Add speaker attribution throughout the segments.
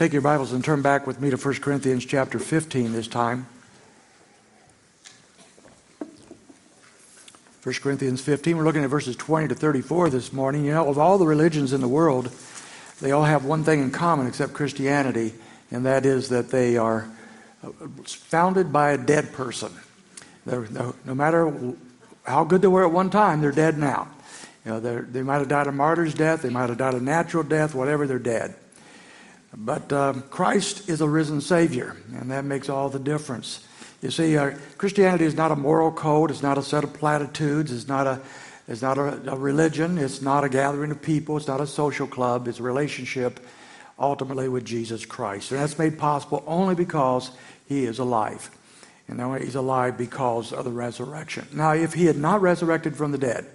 Speaker 1: Take your Bibles and turn back with me to 1 Corinthians chapter 15 this time. 1 Corinthians 15, we're looking at verses 20 to 34 this morning. You know, of all the religions in the world, they all have one thing in common except Christianity, and that is that they are uh, founded by a dead person. No, no, matter how good they were at one time, they're dead now. You know, they might have died a martyr's death, they might have died a natural death, whatever, they're dead. But um, Christ is a risen Savior, and that makes all the difference. You see, uh, Christianity is not a moral code, it's not a set of platitudes, it's not, a, it's not a, a religion, it's not a gathering of people, it's not a social club, it's a relationship ultimately with Jesus Christ. And that's made possible only because He is alive. And now He's alive because of the resurrection. Now, if He had not resurrected from the dead,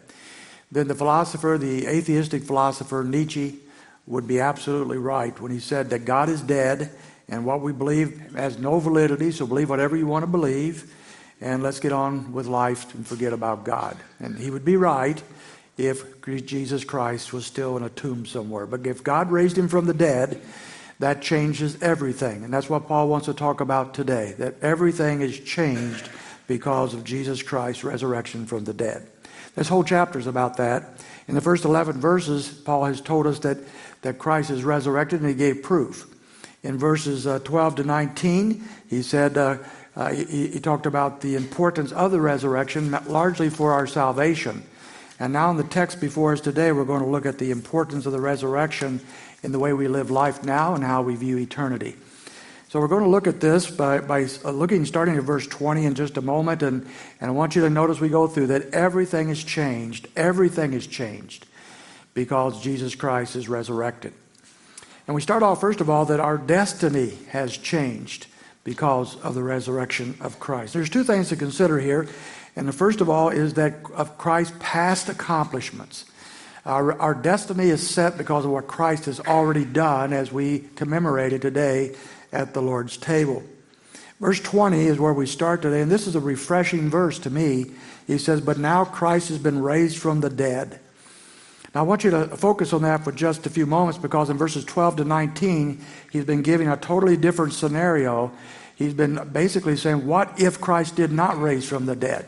Speaker 1: then the philosopher, the atheistic philosopher Nietzsche, would be absolutely right when he said that God is dead and what we believe has no validity, so believe whatever you want to believe and let's get on with life and forget about God. And he would be right if Jesus Christ was still in a tomb somewhere. But if God raised him from the dead, that changes everything. And that's what Paul wants to talk about today that everything is changed because of Jesus Christ's resurrection from the dead. This whole chapter is about that. In the first 11 verses, Paul has told us that that Christ is resurrected, and he gave proof. In verses uh, 12 to 19, he said, uh, uh, he, he, talked about the importance of the resurrection, largely for our salvation. And now, in the text before us today, we're going to look at the importance of the resurrection in the way we live life now and how we view eternity. So, we're going to look at this by, by uh, looking, starting at verse 20 in just a moment. And, and I want you to notice we go through that everything is changed. Everything is changed because Jesus Christ is resurrected. And we start off, first of all, that our destiny has changed because of the resurrection of Christ. There's two things to consider here. And the first of all is that of Christ's past accomplishments. Our, our destiny is set because of what Christ has already done as we commemorate it today at the Lord's table. Verse 20 is where we start today, and this is a refreshing verse to me. He says, But now Christ has been raised from the dead now, I want you to focus on that for just a few moments because in verses 12 to 19, he's been giving a totally different scenario. He's been basically saying, What if Christ did not raise from the dead?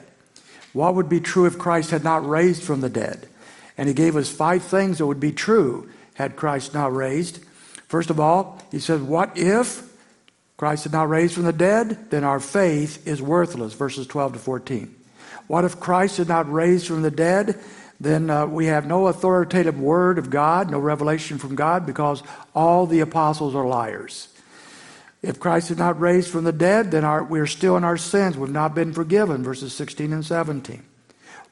Speaker 1: What would be true if Christ had not raised from the dead? And he gave us five things that would be true had Christ not raised. First of all, he says, What if Christ had not raised from the dead? Then our faith is worthless. Verses 12 to 14. What if Christ had not raised from the dead? then uh, we have no authoritative word of God, no revelation from God, because all the apostles are liars. If Christ is not raised from the dead, then our, we're still in our sins. We've not been forgiven, verses 16 and 17.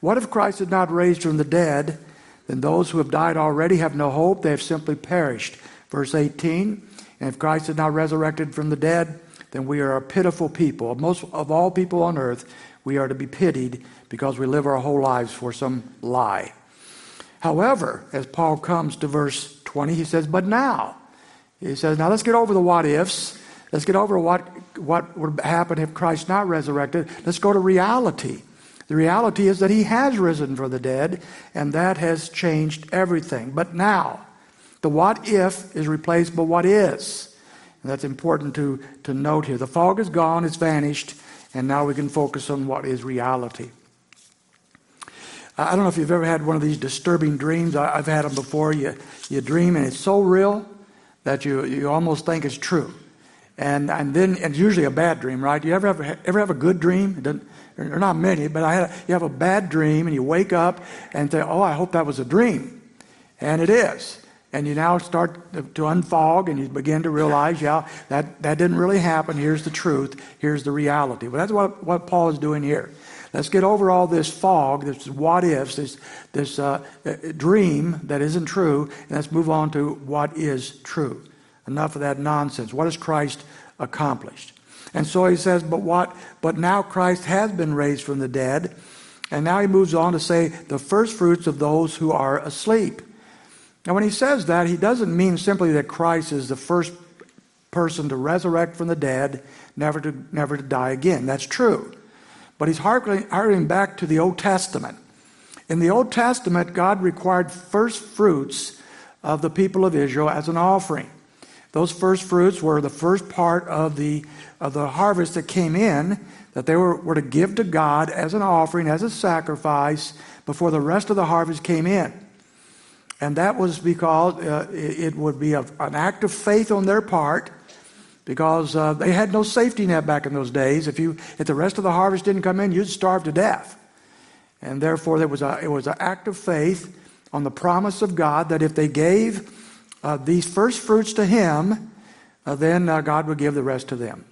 Speaker 1: What if Christ is not raised from the dead? Then those who have died already have no hope. They have simply perished. Verse 18. And if Christ is not resurrected from the dead, then we are a pitiful people. Most of all people on earth, we are to be pitied because we live our whole lives for some lie. However, as Paul comes to verse 20, he says, But now, he says, Now let's get over the what ifs. Let's get over what, what would happen if Christ not resurrected. Let's go to reality. The reality is that he has risen from the dead, and that has changed everything. But now, the what if is replaced by what is. And that's important to, to note here. The fog is gone, it's vanished, and now we can focus on what is reality. I don't know if you've ever had one of these disturbing dreams. I've had them before. You, you dream and it's so real that you, you almost think it's true. And, and then it's usually a bad dream, right? You ever have, ever have a good dream? There are not many, but I had a, you have a bad dream and you wake up and say, oh, I hope that was a dream. And it is. And you now start to, unfog and you begin to realize, yeah, that, that didn't really happen. Here's the truth. Here's the reality. But that's what, what Paul is doing here. Let's get over all this fog, this what ifs, this, this uh, dream that isn't true, and let's move on to what is true. Enough of that nonsense. What has Christ accomplished? And so he says, but what? But now Christ has been raised from the dead. And now he moves on to say, the first fruits of those who are asleep. Now, when he says that, he doesn't mean simply that Christ is the first person to resurrect from the dead, never to, never to die again. That's true. But he's harkening back to the Old Testament. In the Old Testament, God required first fruits of the people of Israel as an offering. those first fruits were the first part of the, of the harvest that came in, that they were, were to give to God as an offering, as a sacrifice, before the rest of the harvest came in. And that was because uh, it, would be a, an act of faith on their part because uh, they had no safety net back in those days. If, you, if the rest of the harvest didn't come in, you'd starve to death. And therefore, there was a, it was an act of faith on the promise of God that if they gave uh, these first fruits to Him, uh, then uh, God would give the rest to them.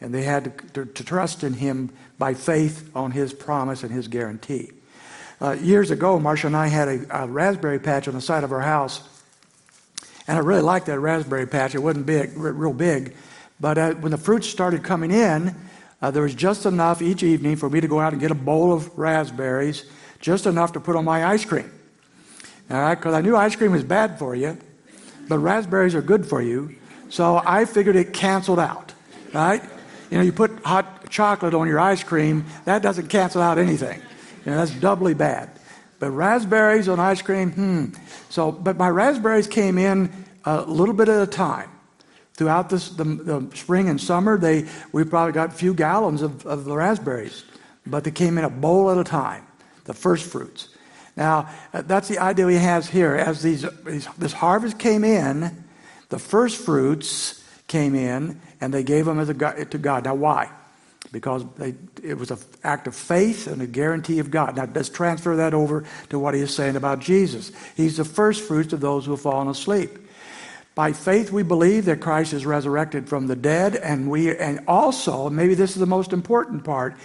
Speaker 1: And they had to, to, to, trust in Him by faith on His promise and His guarantee. Uh, years ago, Marcia and I had a, a, raspberry patch on the side of our house. And I really liked that raspberry patch. It wasn't big, real big. But uh, when the fruits started coming in, uh, there was just enough each evening for me to go out and get a bowl of raspberries, just enough to put on my ice cream. All right, because I knew ice cream was bad for you, but raspberries are good for you. So I figured it canceled out, right? You know, you put hot chocolate on your ice cream, that doesn't cancel out anything. You know, that's doubly bad. But raspberries on ice cream, hmm. So, but my raspberries came in a little bit at a time. Throughout the, the spring and summer, they, we probably got a few gallons of, of the raspberries, but they came in a bowl at a time, the first fruits. Now, uh, that's the idea he has here. As these, these, this harvest came in, the first fruits came in, and they gave them as a, to God. Now, why? Because they, it was an act of faith and a guarantee of God. Now, let's transfer that over to what he is saying about Jesus. He's the first fruits of those who have fallen asleep. By faith, we believe that Christ is resurrected from the dead, and we, and also, maybe this is the most important part,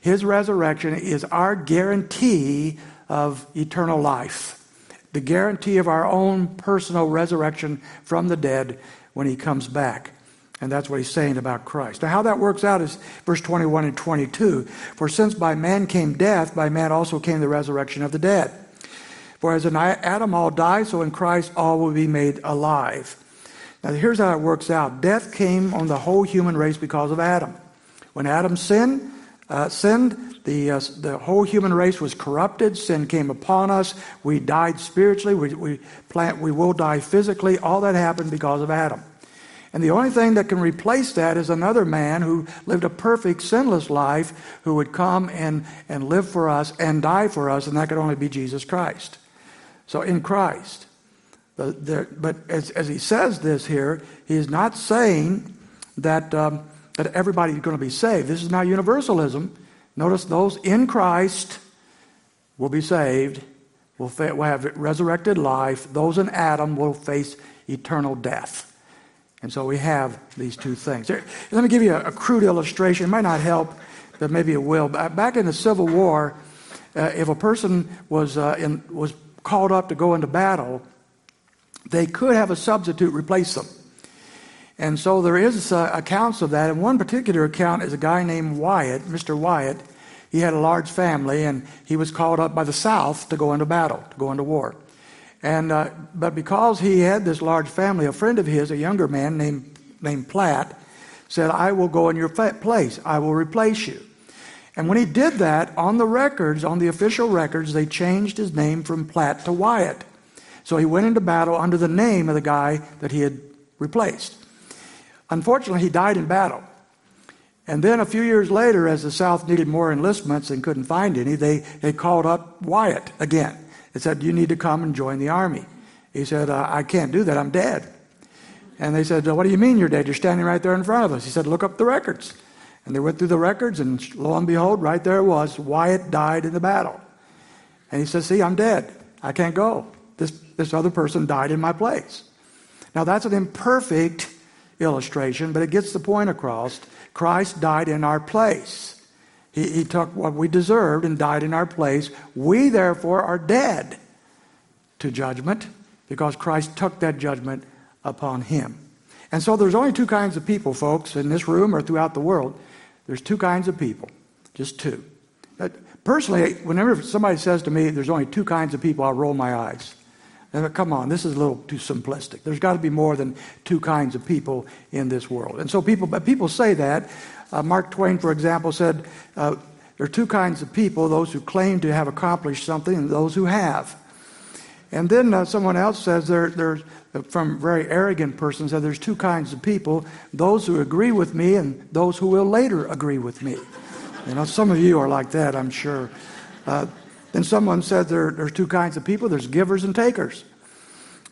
Speaker 1: his resurrection is our guarantee of eternal life, the guarantee of our own personal resurrection from the dead when he comes back. And that's what he's saying about Christ. Now, how that works out is verse 21 and 22. For since by man came death, by man also came the resurrection of the dead. For as in Adam all die, so in Christ all will be made alive. Now, here's how it works out death came on the whole human race because of Adam. When Adam sinned, uh, sinned, the, uh, the whole human race was corrupted. Sin came upon us. We died spiritually. We, we, plant, we will die physically. All that happened because of Adam. And the only thing that can replace that is another man who lived a perfect, sinless life who would come and, and live for us and die for us, and that could only be Jesus Christ. So in Christ. The, the, but as, as he says this here, he is not saying that, um, that everybody's going to be saved. This is not universalism. Notice those in Christ will be saved, will, fa- will have resurrected life. Those in Adam will face eternal death. And so we have these two things. Let me give you a, a crude illustration. It might not help, but maybe it will. Back in the Civil War, uh, if a person was, uh, in, was called up to go into battle, they could have a substitute replace them. And so there is uh, accounts of that. And one particular account is a guy named Wyatt, Mr. Wyatt. He had a large family, and he was called up by the South to go into battle, to go into war. And, uh, but because he had this large family, a friend of his, a younger man named, named Platt, said, I will go in your place. I will replace you. And when he did that, on the records, on the official records, they changed his name from Platt to Wyatt. So he went into battle under the name of the guy that he had replaced. Unfortunately, he died in battle. And then a few years later, as the South needed more enlistments and couldn't find any, they, they called up Wyatt again. They said, You need to come and join the army. He said, uh, I can't do that. I'm dead. And they said, What do you mean you're dead? You're standing right there in front of us. He said, Look up the records. And they went through the records, and lo and behold, right there was Wyatt died in the battle. And he said, See, I'm dead. I can't go. This, this other person died in my place. Now, that's an imperfect illustration, but it gets the point across. Christ died in our place. He, he took what we deserved and died in our place. We, therefore, are dead to judgment because Christ took that judgment upon him. And so there's only two kinds of people, folks, in this room or throughout the world. There's two kinds of people, just two. Personally, whenever somebody says to me, there's only two kinds of people, I'll roll my eyes. And come on, this is a little too simplistic. There's got to be more than two kinds of people in this world. And so people, people say that. Uh, Mark Twain, for example, said uh, there are two kinds of people those who claim to have accomplished something and those who have. And then uh, someone else says there, there's, from a very arrogant person said there's two kinds of people those who agree with me and those who will later agree with me. You know, some of you are like that, I'm sure. Uh, then someone said there, there's two kinds of people there's givers and takers.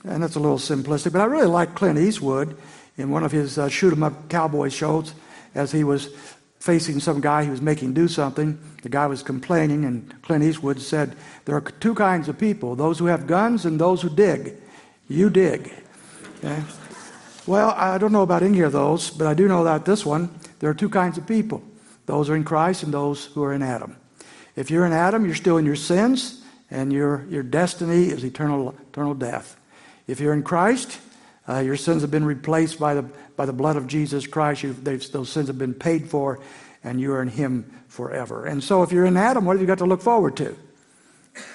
Speaker 1: And that's a little simplistic, but I really like Clint Eastwood in one of his uh, shoot 'em up cowboy shows as he was facing some guy he was making do something. The guy was complaining, and Clint Eastwood said, There are two kinds of people those who have guns and those who dig. You dig. Okay? Well, I don't know about any of those, but I do know that this one, there are two kinds of people those are in Christ and those who are in Adam. If you're in Adam, you're still in your sins, and your, your destiny is eternal, eternal death. If you're in Christ, uh, your sins have been replaced by the, by the blood of Jesus Christ. those sins have been paid for, and you are in Him forever. And so, if you're in Adam, what have you got to look forward to?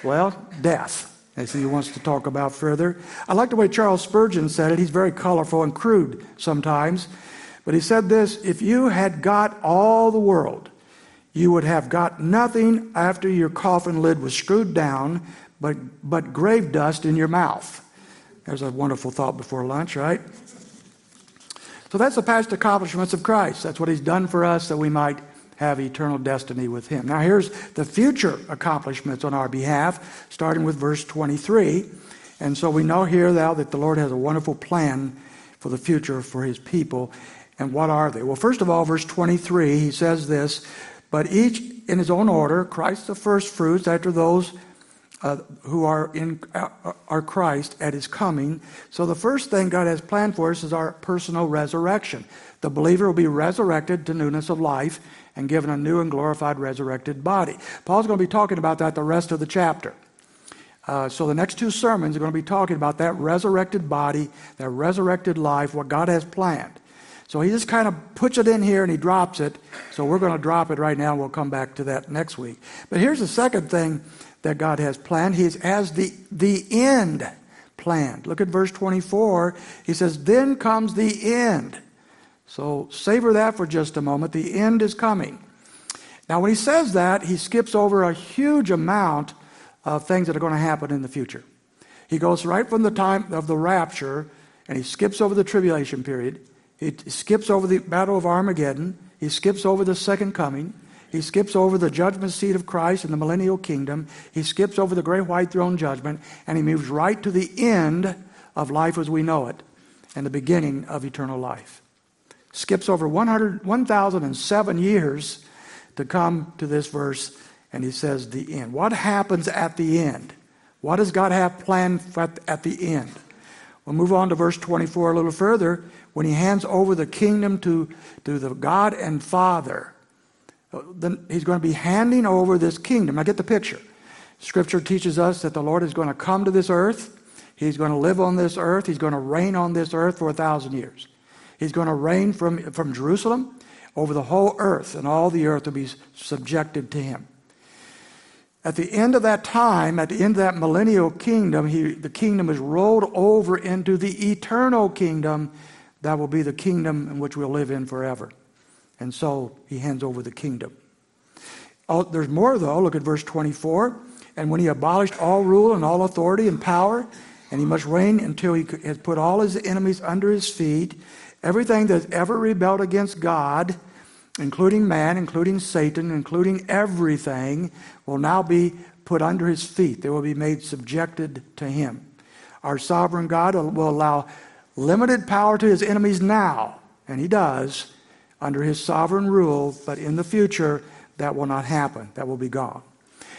Speaker 1: Well, death as he wants to talk about further. I like the way Charles Spurgeon said it. He's very colorful and crude sometimes. But he said this if you had got all the world, you would have got nothing after your coffin lid was screwed down but, but grave dust in your mouth. There's a wonderful thought before lunch, right? So that's the past accomplishments of Christ. That's what he's done for us that we might have eternal destiny with him. Now, here's the future accomplishments on our behalf, starting with verse 23. And so we know here now that the Lord has a wonderful plan for the future for his people. And what are they? Well, first of all, verse 23, he says this But each in his own order, Christ the first fruits, after those uh, who are in uh, are Christ at his coming. So the first thing God has planned for us is our personal resurrection. The believer will be resurrected to newness of life and given a new and glorified resurrected body. Paul's going to be talking about that the rest of the chapter. Uh, so the next two sermons are going to be talking about that resurrected body, that resurrected life, what God has planned. So he just kind of puts it in here and he drops it. So we're going to drop it right now. We'll come back to that next week. But here's the second thing that God has planned. He as the, the end planned. Look at verse 24. He says, Then comes the end. So savor that for just a moment. The end is coming. Now, when he says that, he skips over a huge amount of things that are going to happen in the future. He goes right from the time of the rapture and he skips over the tribulation period. He skips over the battle of Armageddon. He skips over the second coming. He skips over the judgment seat of Christ in the millennial kingdom. He skips over the great white throne judgment. And he moves right to the end of life as we know it and the beginning of eternal life skips over 100, 1,007 years to come to this verse, and he says, the end. What happens at the end? What does God have planned at the end? We'll move on to verse 24 a little further. When he hands over the kingdom to, to the God and Father, he's going to be handing over this kingdom. Now get the picture. Scripture teaches us that the Lord is going to come to this earth. He's going to live on this earth. He's going to reign on this earth for a thousand years. He's going to reign from, from Jerusalem over the whole earth, and all the earth will be subjected to him. At the end of that time, at the end of that millennial kingdom, he, the kingdom is rolled over into the eternal kingdom that will be the kingdom in which we'll live in forever. And so he hands over the kingdom. Oh, there's more, though. Look at verse 24. And when he abolished all rule and all authority and power, and he must reign until he has put all his enemies under his feet, Everything that's ever rebelled against God, including man, including Satan, including everything, will now be put under his feet. They will be made subjected to him. Our sovereign God will allow limited power to his enemies now, and he does, under his sovereign rule, but in the future, that will not happen. That will be gone.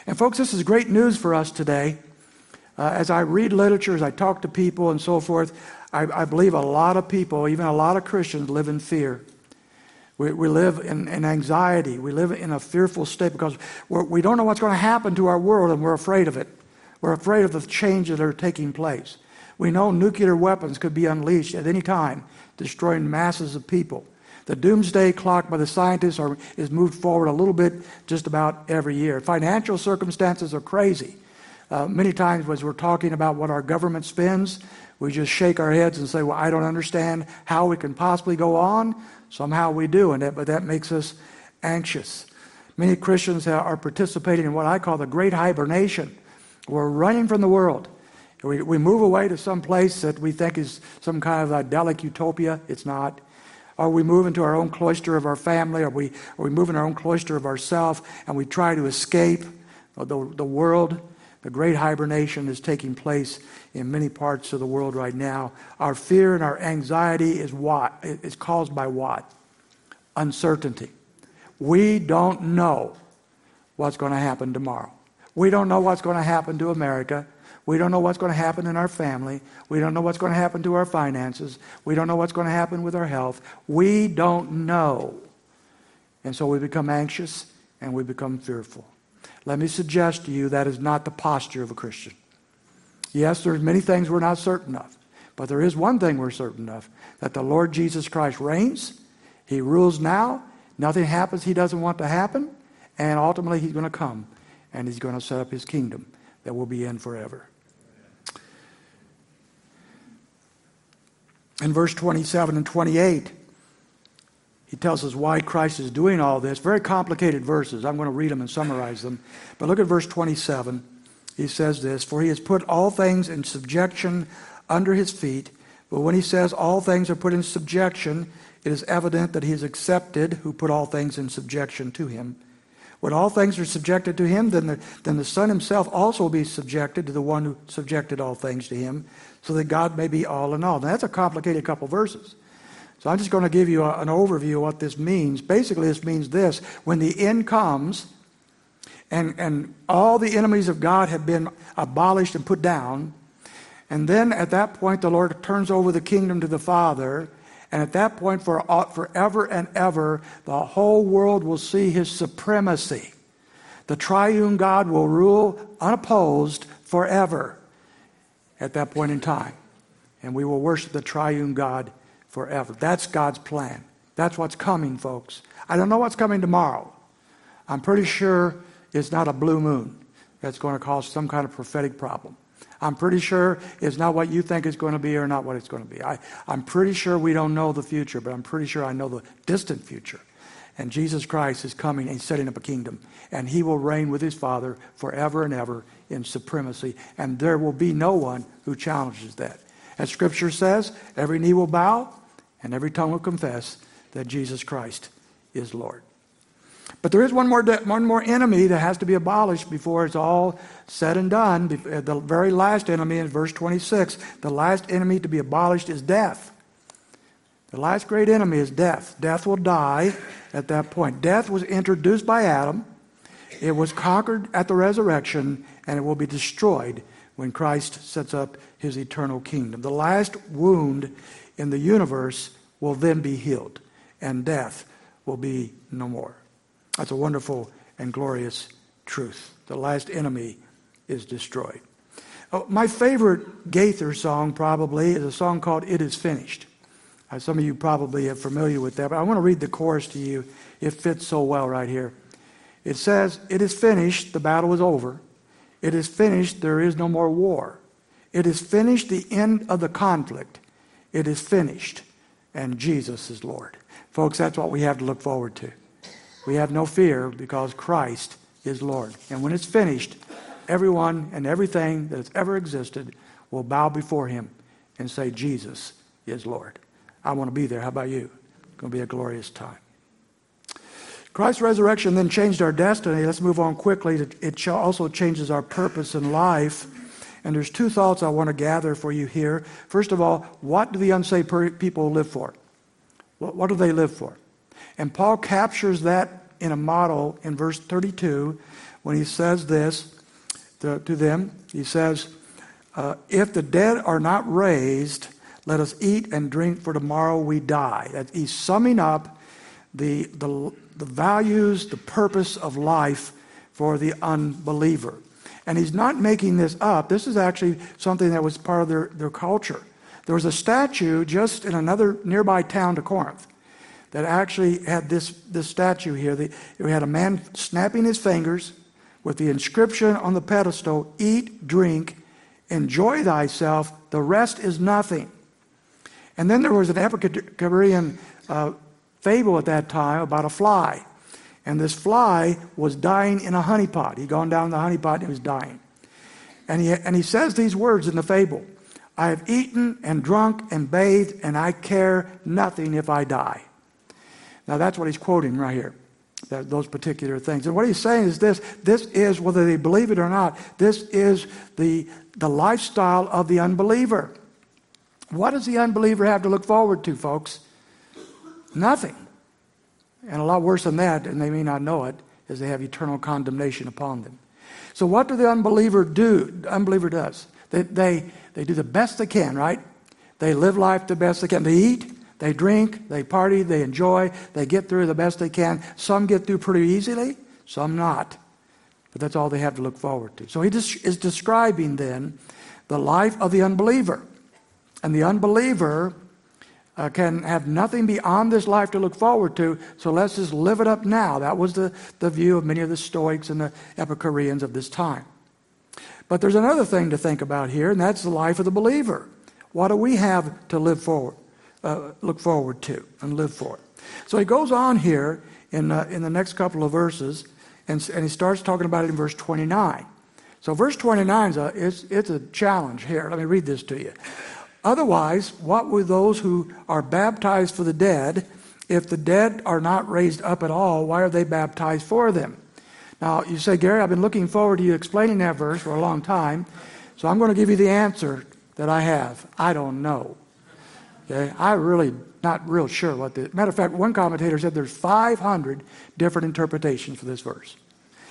Speaker 1: And, folks, this is great news for us today. Uh, as I read literature, as I talk to people and so forth, I, I believe a lot of people, even a lot of Christians, live in fear. We, we live in, in, anxiety. We live in a fearful state because we're, we do not know what's going to happen to our world and we're afraid of it. We're afraid of the changes that are taking place. We know nuclear weapons could be unleashed at any time, destroying masses of people. The doomsday clock by the scientists are, is moved forward a little bit just about every year. Financial circumstances are crazy. Uh, many times, as we're talking about what our government spends, we just shake our heads and say, Well, I don't understand how we can possibly go on. Somehow we do, and that, but that makes us anxious. Many Christians are participating in what I call the great hibernation. We're running from the world. We, we move away to some place that we think is some kind of idyllic utopia. It's not. Or we move into our own cloister of our family, or we, or we move in our own cloister of ourself, and we try to escape the, the world. The great hibernation is taking place in many parts of the world right now. Our fear and our anxiety is what? It's caused by what? Uncertainty. We don't know what's going to happen tomorrow. We don't know what's going to happen to America. We don't know what's going to happen in our family. We don't know what's going to happen to our finances. We don't know what's going to happen with our health. We don't know. And so we become anxious and we become fearful. Let me suggest to you that is not the posture of a Christian. Yes, there's many things we're not certain of, but there is one thing we're certain of that the Lord Jesus Christ reigns. He rules now. Nothing happens he doesn't want to happen, and ultimately he's going to come and he's going to set up his kingdom that will be in forever. In verse 27 and 28, he tells us why Christ is doing all this. Very complicated verses. I'm going to read them and summarize them. But look at verse 27. He says this For he has put all things in subjection under his feet. But when he says all things are put in subjection, it is evident that he is accepted who put all things in subjection to him. When all things are subjected to him, then the, then the Son himself also will be subjected to the one who subjected all things to him, so that God may be all in all. Now, that's a complicated couple verses. So I'm just going to give you a, an overview of what this means. Basically, this means this when the end comes, and, and all the enemies of God have been abolished and put down, and then at that point, the Lord turns over the kingdom to the Father. And at that point, for forever and ever, the whole world will see his supremacy. The triune God will rule unopposed forever at that point in time. And we will worship the triune God forever. That's God's plan. That's what's coming, folks. I don't know what's coming tomorrow. I'm pretty sure it's not a blue moon that's going to cause some kind of prophetic problem. I'm pretty sure it's not what you think it's going to be or not what it's going to be. I, I'm pretty sure we don't know the future, but I'm pretty sure I know the distant future. And Jesus Christ is coming and setting up a kingdom. And he will reign with his Father forever and ever in supremacy. And there will be no one who challenges that. As Scripture says, every knee will bow and every tongue will confess that Jesus Christ is Lord. But there is one more, one more enemy that has to be abolished before it's all said and done. The very last enemy in verse 26, the last enemy to be abolished is death. The last great enemy is death. Death will die at that point. Death was introduced by Adam, it was conquered at the resurrection, and it will be destroyed when Christ sets up his eternal kingdom. The last wound in the universe will then be healed, and death will be no more. That's a wonderful and glorious truth. The last enemy is destroyed. Oh, my favorite Gaither song probably is a song called It Is Finished. Uh, some of you probably are familiar with that, but I want to read the chorus to you. It fits so well right here. It says, It is finished, the battle is over. It is finished, there is no more war. It is finished, the end of the conflict. It is finished, and Jesus is Lord. Folks, that's what we have to look forward to. We have no fear because Christ is Lord. And when it's finished, everyone and everything that has ever existed will bow before him and say, Jesus is Lord. I want to be there. How about you? It's going to be a glorious time. Christ's resurrection then changed our destiny. Let's move on quickly. It also changes our purpose in life. And there's two thoughts I want to gather for you here. First of all, what do the unsaved people live for? What, do they live for? And Paul captures that in a model in verse 32 when he says this to, them. He says, uh, If the dead are not raised, let us eat and drink, for tomorrow we die. He's summing up the, the, the values, the purpose of life for the unbeliever. And he's not making this up. This is actually something that was part of their, their culture. There was a statue just in another nearby town to Corinth that actually had this, this statue here. The, we had a man snapping his fingers with the inscription on the pedestal Eat, drink, enjoy thyself, the rest is nothing. And then there was an Epicurean uh, fable at that time about a fly. And this fly was dying in a honeypot. He'd gone down the honeypot and he was dying. And he, and he says these words in the fable I have eaten and drunk and bathed, and I care nothing if I die. Now, that's what he's quoting right here, that, those particular things. And what he's saying is this this is, whether they believe it or not, this is the, the lifestyle of the unbeliever. What does the unbeliever have to look forward to, folks? Nothing. And a lot worse than that, and they may not know it, is they have eternal condemnation upon them. So, what do the unbeliever do? The unbeliever does. They, they, they do the best they can, right? They live life the best they can. They eat, they drink, they party, they enjoy, they get through the best they can. Some get through pretty easily, some not. But that's all they have to look forward to. So he is describing then the life of the unbeliever. And the unbeliever uh, can have nothing beyond this life to look forward to, so let's just live it up now. That was the, the view of many of the Stoics and the Epicureans of this time. But there's another thing to think about here, and that's the life of the believer. What do we have to live forward? uh, look forward to and live for. So he goes on here in, uh, in the next couple of verses, and, and he starts talking about it in verse 29. So verse 29 is a, it's, it's a challenge here. Let me read this to you. Otherwise, what will those who are baptized for the dead, if the dead are not raised up at all, why are they baptized for them? Now, you say, Gary, I've been looking forward to you explaining that verse for a long time, so I'm going to give you the answer that I have. I don't know. Okay, I really not real sure what the matter of fact. One commentator said there's 500 different interpretations for this verse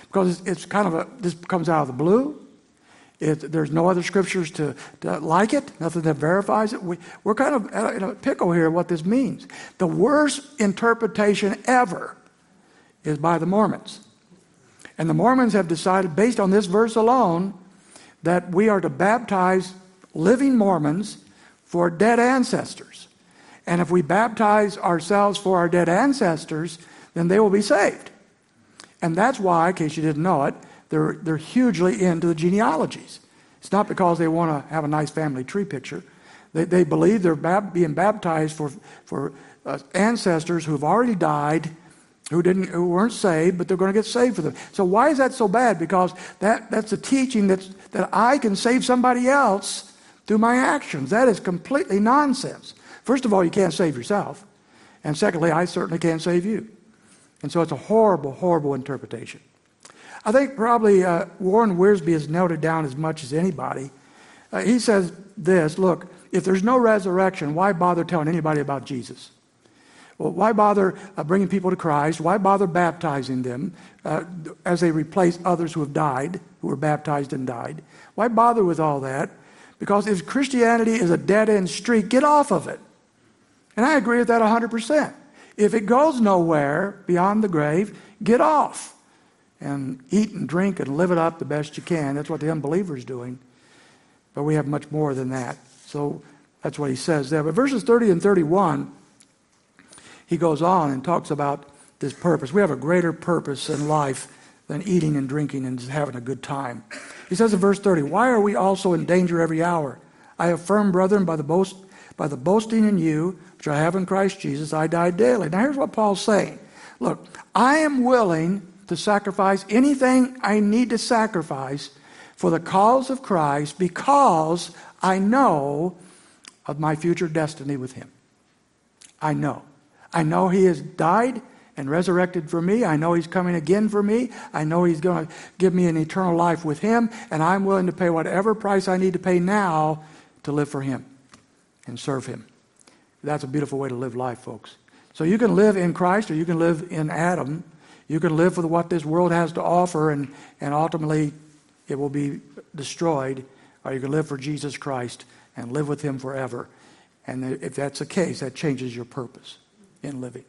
Speaker 1: because it's, it's kind of a this comes out of the blue. There's no other scriptures to, to, like it, nothing that verifies it. We, we're kind of in a pickle here what this means. The worst interpretation ever is by the Mormons. And the Mormons have decided, based on this verse alone, that we are to baptize living Mormons for dead ancestors. And if we baptize ourselves for our dead ancestors, then they will be saved. And that's why, in case you didn't know it, they're, they're hugely into the genealogies. It's not because they want to have a nice family tree picture. They, they believe they're bab- being baptized for, for uh, ancestors who've already died, who, didn't, who weren't saved, but they're going to get saved for them. So why is that so bad? Because that, that's a teaching that's, that I can save somebody else through my actions. That is completely nonsense. First of all, you can't save yourself. And secondly, I certainly can't save you. And so it's a horrible, horrible interpretation. I think probably uh, Warren Wiersbe has noted down as much as anybody. Uh, he says this look, if there's no resurrection, why bother telling anybody about Jesus? Well, why bother uh, bringing people to Christ? Why bother baptizing them uh, as they replace others who have died, who were baptized and died? Why bother with all that? Because if Christianity is a dead end street, get off of it. And I agree with that 100%. If it goes nowhere beyond the grave, get off and eat and drink and live it up the best you can. That's what the unbeliever is doing. But we have much more than that. So that's what he says there. But verses 30 and 31, he goes on and talks about this purpose. We have a greater purpose in life than eating and drinking and just having a good time. He says in verse 30, Why are we also in danger every hour? I affirm, brethren, by the, boast, by the boasting in you, which I have in Christ Jesus, I die daily. Now here's what Paul's saying. Look, I am willing to sacrifice anything I need to sacrifice for the cause of Christ because I know of my future destiny with Him. I know. I know He has died and resurrected for me. I know He's coming again for me. I know He's going to give me an eternal life with Him, and I'm willing to pay whatever price I need to pay now to live for Him and serve Him. That's a beautiful way to live life, folks. So you can live in Christ or you can live in Adam. You can live with what this world has to offer, and, and ultimately it will be destroyed, or you can live for Jesus Christ and live with Him forever. And if that's the case, that changes your purpose in living.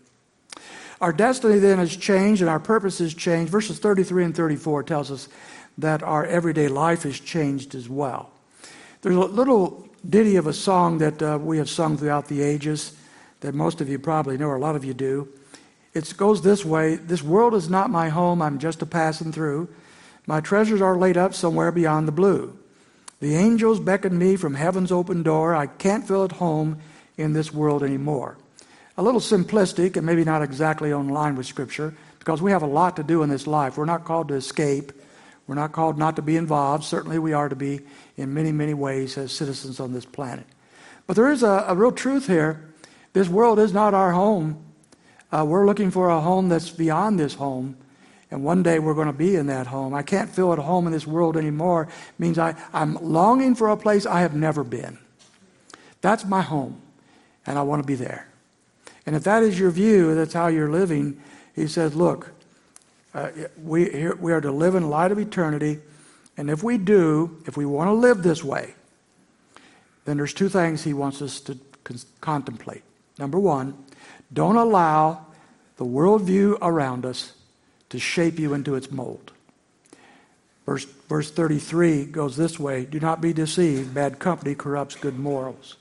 Speaker 1: Our destiny then has changed and our purpose has changed. Verses 33 and 34 tells us that our everyday life has changed as well. There's a little ditty of a song that uh, we have sung throughout the ages that most of you probably know, or a lot of you do. It goes this way This world is not my home, I'm just a passing through. My treasures are laid up somewhere beyond the blue. The angels beckon me from heaven's open door. I can't feel at home in this world anymore a little simplistic and maybe not exactly on line with Scripture because we have a lot to do in this life. We're not called to escape. We're not called not to be involved. Certainly, we are to be in many, many ways as citizens on this planet. But there is a, a real truth here. This world is not our home. Uh, we're looking for a home that's beyond this home. And one day we're going to be in that home. I can't feel at home in this world anymore. It means I, I'm longing for a place I have never been. That's my home. And I want to be there. And if that is your view, that's how you're living, he says, look, uh, we, here, we are to live in light of eternity. And if we do, if we want to live this way, then there's two things he wants us to con- contemplate. Number one, don't allow the worldview around us to shape you into its mold. Verse, verse 33 goes this way Do not be deceived. Bad company corrupts good morals.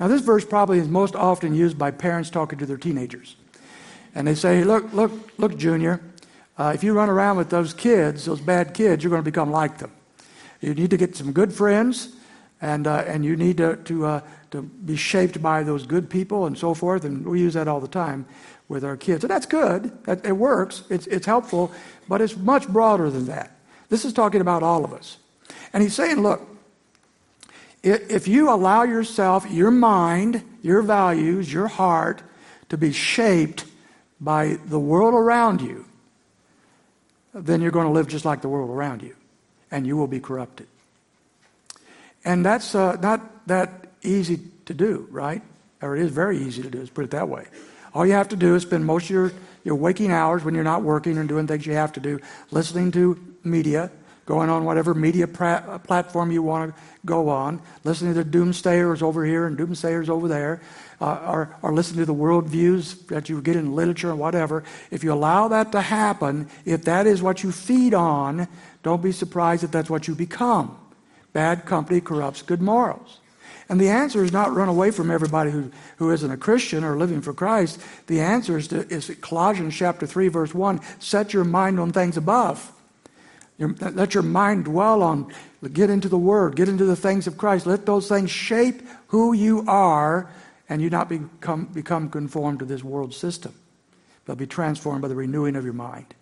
Speaker 1: Now, this verse probably is most often used by parents talking to their teenagers. And they say, Look, look, look, Junior, uh, if you run around with those kids, those bad kids, you're going to become like them. You need to get some good friends, and, uh, and you need to, to, uh, to be shaped by those good people and so forth. And we use that all the time with our kids. And that's good, it works, it's, it's helpful, but it's much broader than that. This is talking about all of us. And he's saying, look, if you allow yourself, your mind, your values, your heart to be shaped by the world around you, then you're going to live just like the world around you, and you will be corrupted. And that's uh, not that easy to do, right? Or it is very easy to do, let's put it that way. All you have to do is spend most of your, your waking hours when you're not working and doing things you have to do, listening to media, going on whatever media pra- platform you want to go on, listening to the doomsayers over here and doomsayers over there, uh, or, or listening to the worldviews that you get in literature and whatever. If you allow that to happen, if that is what you feed on, don't be surprised if that's what you become. Bad company corrupts good morals. And the answer is not run away from everybody who, who isn't a Christian or living for Christ. The answer is, to, is Colossians chapter 3, verse 1 set your mind on things above. Your, let your mind dwell on, get into the Word, get into the things of Christ. Let those things shape who you are, and you not become, become conformed to this world system, but be transformed by the renewing of your mind.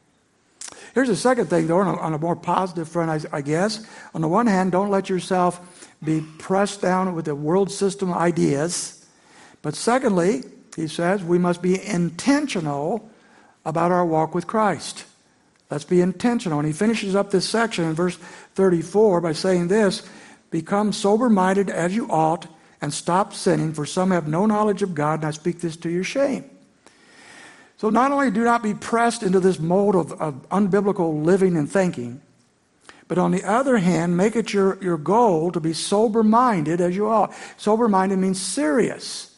Speaker 1: Here's the second thing, though, on a, on a more positive front, I, I guess. On the one hand, don't let yourself be pressed down with the world system ideas. But secondly, he says, we must be intentional about our walk with Christ. Let's be intentional. And he finishes up this section in verse 34 by saying this Become sober minded as you ought, and stop sinning, for some have no knowledge of God, and I speak this to your shame. So not only do not be pressed into this mold of, of unbiblical living and thinking, but on the other hand, make it your, your goal to be sober minded as you are. Sober minded means serious.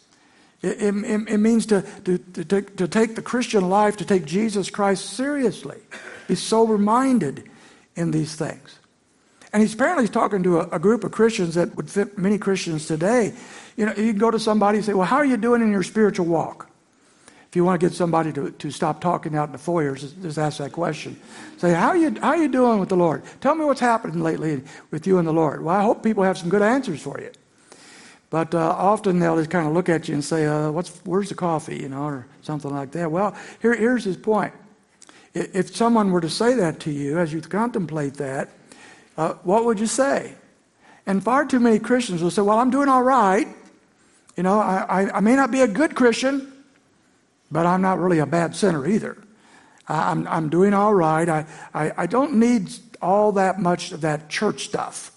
Speaker 1: It, it, it means to, to, to, to take the Christian life, to take Jesus Christ seriously. Be sober minded in these things. And he's apparently talking to a, a, group of Christians that would fit many Christians today. You know, you go to somebody and say, Well, how are you doing in your spiritual walk? If you want to get somebody to, to stop talking out in the foyer, just, just ask that question. Say, how are, you, how are you doing with the Lord? Tell me what's happening lately with you and the Lord. Well, I hope people have some good answers for you. But uh, often they'll just kind of look at you and say, uh, what's, where's the coffee, you know, or something like that. Well, here, here's his point. If someone were to say that to you as you contemplate that, uh, what would you say? And far too many Christians will say, Well, I'm doing all right. You know, I, I, I may not be a good Christian, but I'm not really a bad sinner either. I'm, I'm doing all right. I, I, I don't need all that much of that church stuff,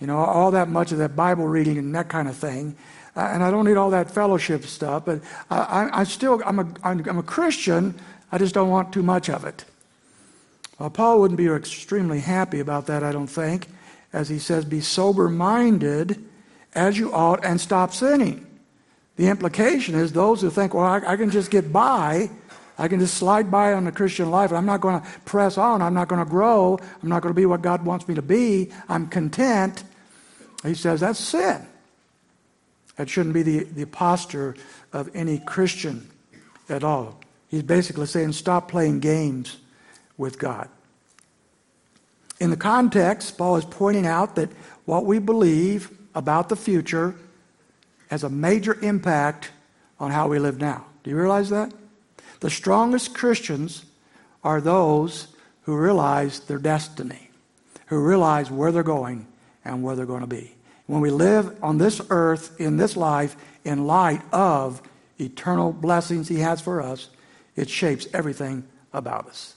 Speaker 1: you know, all that much of that Bible reading and that kind of thing. Uh, and I don't need all that fellowship stuff, but I, I, I still, I'm a, I'm, I'm a Christian, I just don't want too much of it. Well, Paul wouldn't be extremely happy about that, I don't think, as he says, Be sober minded as you ought and stop sinning. The implication is those who think, Well, I, I can just get by, I can just slide by on the Christian life, I'm not going to press on, I'm not going to grow, I'm not going to be what God wants me to be, I'm content. He says that's sin. That shouldn't be the, the posture of any Christian at all. He's basically saying, stop playing games with God. In the context, Paul is pointing out that what we believe about the future has a major impact on how we live now. Do you realize that? The strongest Christians are those who realize their destiny. who realize where they're going and where they're going to be. When we live on this earth, in this life, in light of eternal blessings He has for us, it shapes everything about us.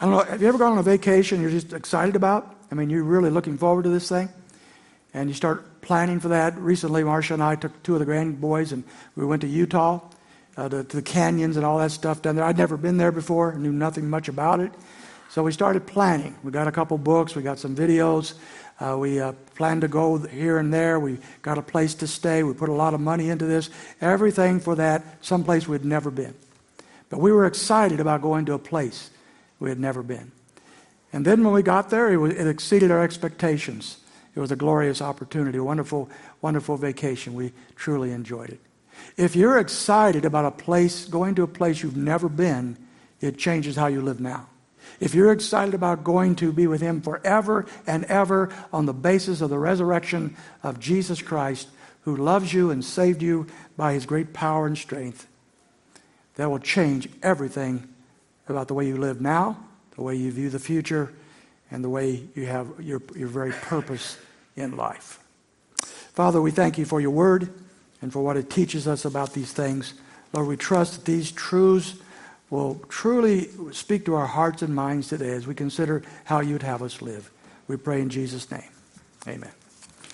Speaker 1: I don't know, have you ever gone on a vacation you're just excited about? I mean, you're really looking forward to this thing? And you start planning for that. Recently, Marcia and I took two of the grand boys and we went to Utah, uh, to, to the canyons and all that stuff down there. I'd never been there before, knew nothing much about it. So we started planning. We got a couple books, we got some videos. Uh, we uh, planned to go here and there. We got a place to stay. We put a lot of money into this. Everything for that, someplace we'd never been. But we were excited about going to a place we had never been. And then when we got there, it, was, it exceeded our expectations. It was a glorious opportunity, a wonderful, wonderful vacation. We truly enjoyed it. If you're excited about a place, going to a place you've never been, it changes how you live now. If you're excited about going to be with Him forever and ever on the basis of the resurrection of Jesus Christ, who loves you and saved you by His great power and strength, that will change everything about the way you live now, the way you view the future, and the way you have your, your very purpose in life. Father, we thank you for your word and for what it teaches us about these things. Lord, we trust that these truths will truly speak to our hearts and minds today as we consider how you'd have us live. We pray in Jesus' name. Amen.